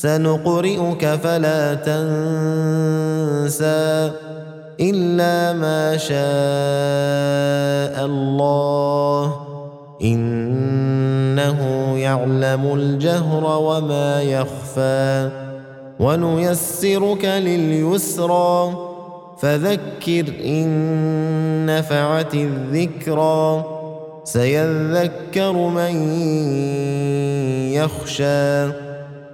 سنقرئك فلا تنسى إلا ما شاء الله. إنه يعلم الجهر وما يخفى. ونيسرك لليسرى. فذكر إن نفعت الذكرى. سيذكر من يخشى.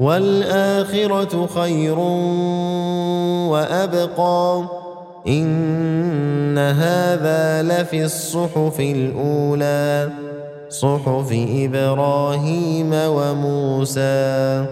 والآخرة خير وأبقى. إن هذا لفي الصحف الأولى صحف إبراهيم وموسى.